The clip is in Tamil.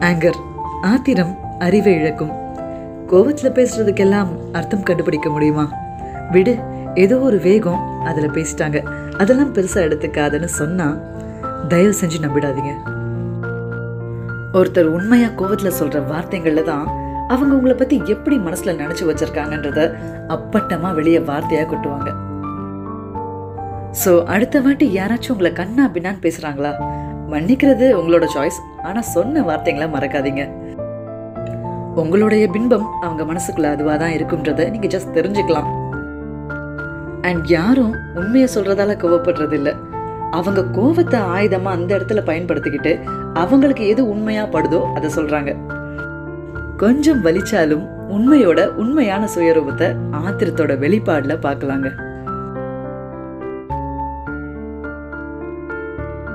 ஆங்கர் ஆத்திரம் அறிவை இழக்கும். கோவத்துல பேசுறதுக்கெல்லாம் அர்த்தம் கண்டுபிடிக்க முடியுமா? விடு ஏதோ ஒரு வேகம் அதுல பேசிட்டாங்க. அதெல்லாம் பெருசா எடுத்துக்காதுன்னு சொன்னால் தயவு செஞ்சு நம்பிடாதீங்க. ஒருத்தர் உண்மையா கோவத்துல சொல்ற வார்த்தைகளில் தான் அவங்க உங்களை பத்தி எப்படி மனசுல நினைச்சு வச்சுருக்காங்கன்றத அப்பட்டமா வெளியே வார்த்தையா கொட்டுவாங்க. சோ அடுத்த வாட்டி யாராச்சும் உங்களை கண்ணா பின்னான்னு பேசுறாங்களா? மன்னிக்கிறது உங்களோட சாய்ஸ் ஆனா சொன்ன வார்த்தைகளை மறக்காதீங்க. உங்களுடைய பின்பம் அவங்க மனசுக்குள்ள அதுவா தான் இருக்கும்ன்றத நீங்க ஜஸ்ட் தெரிஞ்சுக்கலாம். அண்ட் யாரும் உண்மையை சொல்றதால கோவப்படுறது இல்ல அவங்க கோவத்தை ஆயுதமா அந்த இடத்துல பயன்படுத்திக்கிட்டு அவங்களுக்கு எது உண்மையா படுதோ அதை சொல்றாங்க. கொஞ்சம் வலிச்சாலும் உண்மையோட உண்மையான சுயரூபத்தை ஆத்திரத்தோட வெளிப்பாடுல பார்க்கலாங்க.